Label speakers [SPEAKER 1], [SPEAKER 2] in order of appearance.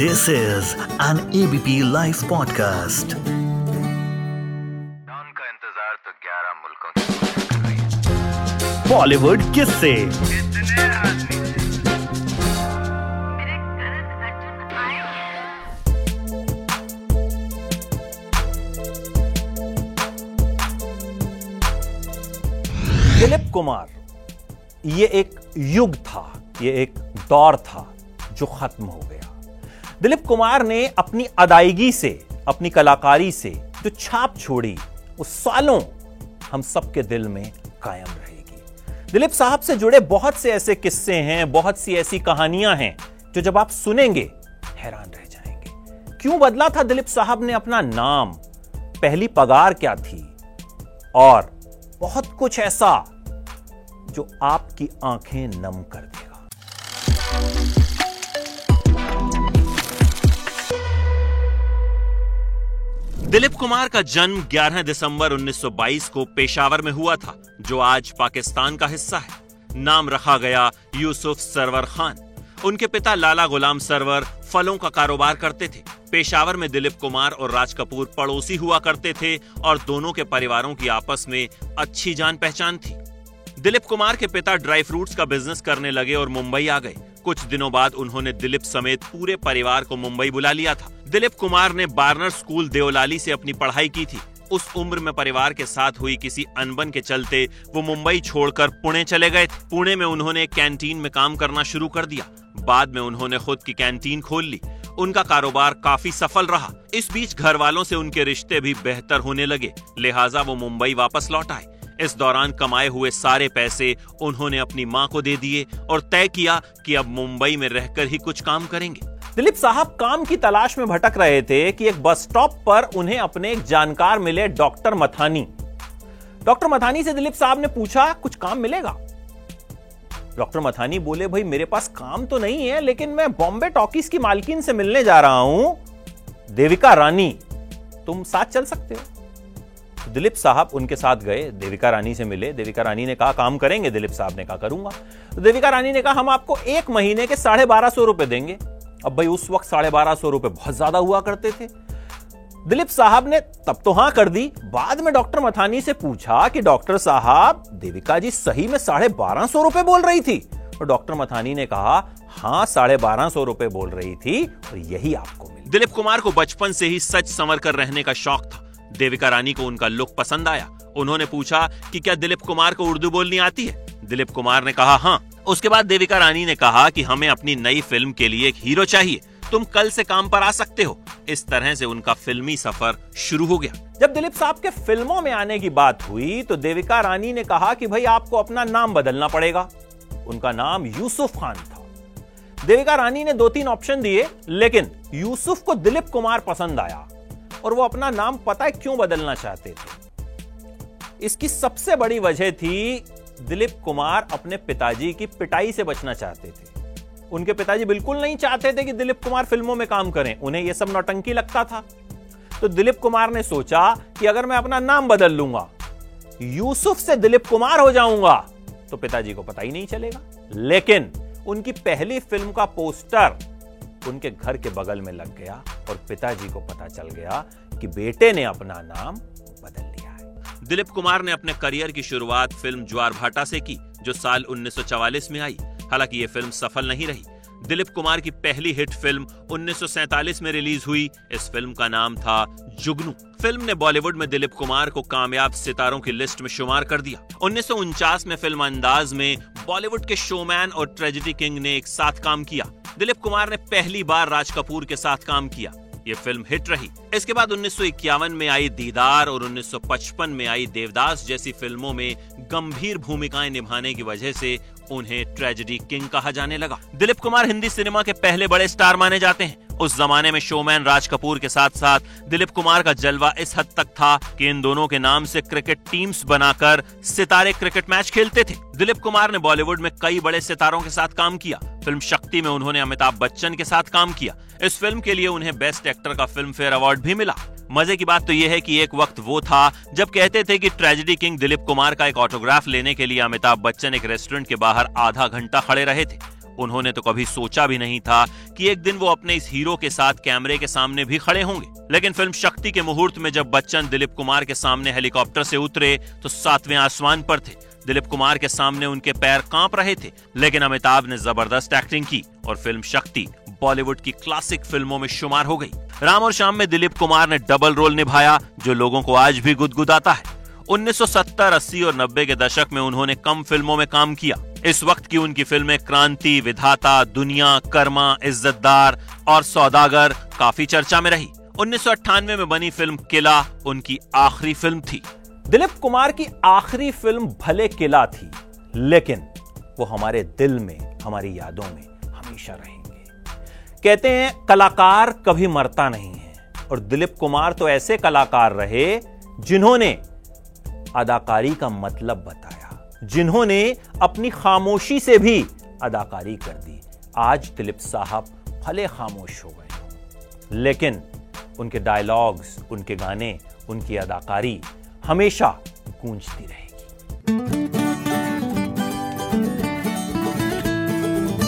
[SPEAKER 1] This is an ABP Life podcast.
[SPEAKER 2] का इंतज़ार तो 11 मुल्कों
[SPEAKER 1] बॉलीवुड
[SPEAKER 3] आए हैं?
[SPEAKER 4] दिलीप कुमार ये एक युग था ये एक दौर था जो खत्म हो गया। दिलीप कुमार ने अपनी अदायगी से, अपनी कलाकारी से जो छाप छोड़ी वो सालों हम सबके दिल में कायम रहेगी। दिलीप साहब से जुड़े बहुत से ऐसे किस्से हैं, बहुत सी ऐसी कहानियाँ हैं, जो जब आप सुनेंगे, हैरान रह जाएँगे। क्यों बदला था दिलीप साहब ने अपना नाम? पहली पगार क्या थी? और बहुत कुछ ऐसा जो आपकी आँखें नम कर देगा।
[SPEAKER 5] दिलीप कुमार का जन्म 11 दिसंबर 1922 को पेशावर में हुआ था, जो आज पाकिस्तान का हिस्सा है। नाम रखा गया यूसुफ सरवर खान। उनके पिता लाला गुलाम सरवर फलों का कारोबार करते थे। पेशावर में दिलीप कुमार और राज कपूर पड़ोसी हुआ करते थे और दोनों के परिवारों की आपस में अच्छी जान पहचान थी। दिलीप कुमार के पिता ड्राई फ्रूट्स का बिज़नेस करने लगे और मुंबई आ गए। कुछ दिनों बाद उन्होंने दिलीप समेत पूरे परिवार को मुंबई बुला लिया था। दिलीप कुमार ने बार्नर स्कूल देवलाली से अपनी पढ़ाई की थी। उस उम्र में परिवार के साथ हुई किसी अनबन के चलते वो मुंबई छोड़कर पुणे चले गए। पुणे में उन्होंने कैंटीन में काम करना शुरू कर दिया। बाद में उन्होंने खुद की कैंटीन खोल ली। उनका कारोबार काफ़ी सफल रहा। इस बीच घर वालों से उनके रिश्ते भी बेहतर होने लगे। लिहाजा वो मुंबई वापस लौट आए। इस दौरान कमाए हुए सारे पैसे उन्होंने अपनी माँ को दे दिए और तय किया कि अब मुंबई में रहकर ही कुछ काम करेंगे।
[SPEAKER 4] दिलीप साहब काम की तलाश में भटक रहे थे कि एक बस स्टॉप पर उन्हें अपने एक जानकार मिले डॉक्टर मथानी। डॉक्टर मथानी से दिलीप साहब ने पूछा, कुछ काम मिलेगा? डॉक्टर मथानी बोले, भाई, मेरे पास काम तो नहीं है, लेकिन मैं बॉम्बे टॉकीज की मालकिन से मिलने जा रहा हूँ। देविका रानी, तुम साथ चल सकते हो। तो दिलीप साहब उनके साथ गए, देविका रानी से मिले। देविका रानी ने कहा, काम करेंगे? दिलीप साहब ने कहा, करूँगा। तो देविका रानी ने कहा, हम आपको एक महीने के साढ़े बारह सौ रुपए देंगे। अब भाई उस वक्त साढ़े बारह सौ रुपए बहुत ज़्यादा हुआ करते थे। दिलीप साहब ने तब तो हाँ कर दी। बाद में डॉक्टर मथानी से पूछा कि डॉक्टर साहब, देविका जी सही में साढ़े बारह सौ रुपए बोल रही थी? और डॉक्टर मथानी ने कहा, हाँ, साढ़े बारह सौ रुपए बोल रही थी और यही आपको मिली।
[SPEAKER 5] दिलीप कुमार को बचपन से ही सच संवर कर रहने का शौक था। देविका रानी को उनका लुक पसंद आया। उन्होंने पूछा कि क्या दिलीप कुमार को उर्दू बोलनी आती है? दिलीप कुमार ने कहा हाँ। उसके बाद देविका रानी ने कहा कि हमें अपनी नई फ़िल्म के लिए एक हीरो चाहिए। तुम कल से काम पर आ सकते हो। इस तरह से उनका फिल्मी सफ़र शुरू हो गया।
[SPEAKER 4] जब दिलीप साहब के फ़िल्मों में आने की बात हुई तो देविका रानी ने कहा कि भाई आपको अपना नाम बदलना पड़ेगा। उनका नाम यूसुफ खान था। देविका रानी ने दो तीन ऑप्शन दिए, लेकिन यूसुफ को दिलीप कुमार पसंद आया और वो अपना नाम पता है क्यों बदलना चाहते थे। इसकी सबसे बड़ी वजह थी दिलीप कुमार अपने पिताजी की पिटाई से बचना चाहते थे। उनके पिताजी बिल्कुल नहीं चाहते थे कि दिलीप कुमार फ़िल्मों में काम करें। उन्हें यह सब नौटंकी लगता था। तो दिलीप कुमार ने सोचा कि अगर मैं अपना नाम बदल लूँगा, यूसुफ से दिलीप कुमार हो जाऊँगा तो पिताजी को पता ही नहीं चलेगा। लेकिन उनकी पहली फ़िल्म का पोस्टर उनके घर के बगल में लग गया और पिताजी को पता चल गया कि बेटे ने अपना नाम
[SPEAKER 5] दिलीप कुमार ने अपने करियर की शुरुआत फ़िल्म ज्वार भाटा से की, जो साल 1944 में आई। हालाँकि ये फ़िल्म सफल नहीं रही। दिलीप कुमार की पहली हिट फ़िल्म 1947 में रिलीज़ हुई। इस फ़िल्म का नाम था जुगनू। फ़िल्म ने बॉलीवुड में दिलीप कुमार को कामयाब सितारों की लिस्ट में शुमार कर दिया। उन्नीस सौ उनचास में फ़िल्म अंदाज में बॉलीवुड के शोमैन और ट्रेजिडी किंग ने एक साथ काम किया। दिलीप कुमार ने पहली बार राज कपूर के साथ काम किया। ये फ़िल्म हिट रही। इसके बाद 1951 में आई दीदार और 1955 में आई देवदास जैसी फ़िल्मों में गंभीर भूमिकाएँ निभाने की वजह से उन्हें ट्रेजेडी किंग कहा जाने लगा। दिलीप कुमार हिंदी सिनेमा के पहले बड़े स्टार माने जाते हैं। उस जमाने में शोमैन राज कपूर के साथ साथ दिलीप कुमार का जलवा इस हद तक था कि इन दोनों के नाम से क्रिकेट टीम्स बनाकर सितारे क्रिकेट मैच खेलते थे। दिलीप कुमार ने बॉलीवुड में कई बड़े सितारों के साथ काम किया। फ़िल्म शक्ति में उन्होंने अमिताभ बच्चन के साथ काम किया। इस फ़िल्म के लिए उन्हें बेस्ट एक्टर का फ़िल्म फेयर अवार्ड भी मिला। मज़े की बात तो यह है कि एक वक्त वो था जब कहते थे कि ट्रेजेडी किंग दिलीप कुमार का एक ऑटोग्राफ लेने के लिए अमिताभ बच्चन एक रेस्टोरेंट के बाहर आधा घंटा खड़े रहे थे। उन्होंने तो कभी सोचा भी नहीं था कि एक दिन वो अपने इस हीरो के साथ कैमरे के सामने भी खड़े होंगे। लेकिन फ़िल्म शक्ति के मुहूर्त में जब बच्चन दिलीप कुमार के सामने हेलीकॉप्टर से उतरे तो सातवें आसमान पर थे। दिलीप कुमार के सामने उनके पैर काँप रहे थे, लेकिन अमिताभ ने ज़बरदस्त एक्टिंग की और फ़िल्म शक्ति बॉलीवुड की क्लासिक फ़िल्मों में शुमार हो गई। राम और शाम में दिलीप कुमार ने डबल रोल निभाया जो लोगों को आज भी गुदगुदाता है। 1970, 80 और 90 के दशक में उन्होंने कम फ़िल्मों में काम किया। इस वक्त की उनकी फ़िल्में क्रांति विधाता दुनिया कर्मा इज्जतदार और सौदागर काफ़ी चर्चा में रही। उन्नीस सौ अट्ठानवे में बनी फ़िल्म किला उनकी आखिरी फ़िल्म थी।
[SPEAKER 4] दिलीप कुमार की आखिरी फ़िल्म भले किला थी लेकिन वो हमारे दिल में हमारी यादों में हमेशा रहेंगे कहते हैं, कलाकार कभी मरता नहीं है। और दिलीप कुमार तो ऐसे कलाकार रहे जिन्होंने अदाकारी का मतलब बताया, जिन्होंने अपनी खामोशी से भी अदाकारी कर दी। आज दिलीप साहब भले खामोश हो गए लेकिन उनके डायलॉग्स उनके गाने, उनकी अदाकारी हमेशा गूंजती रहेगी।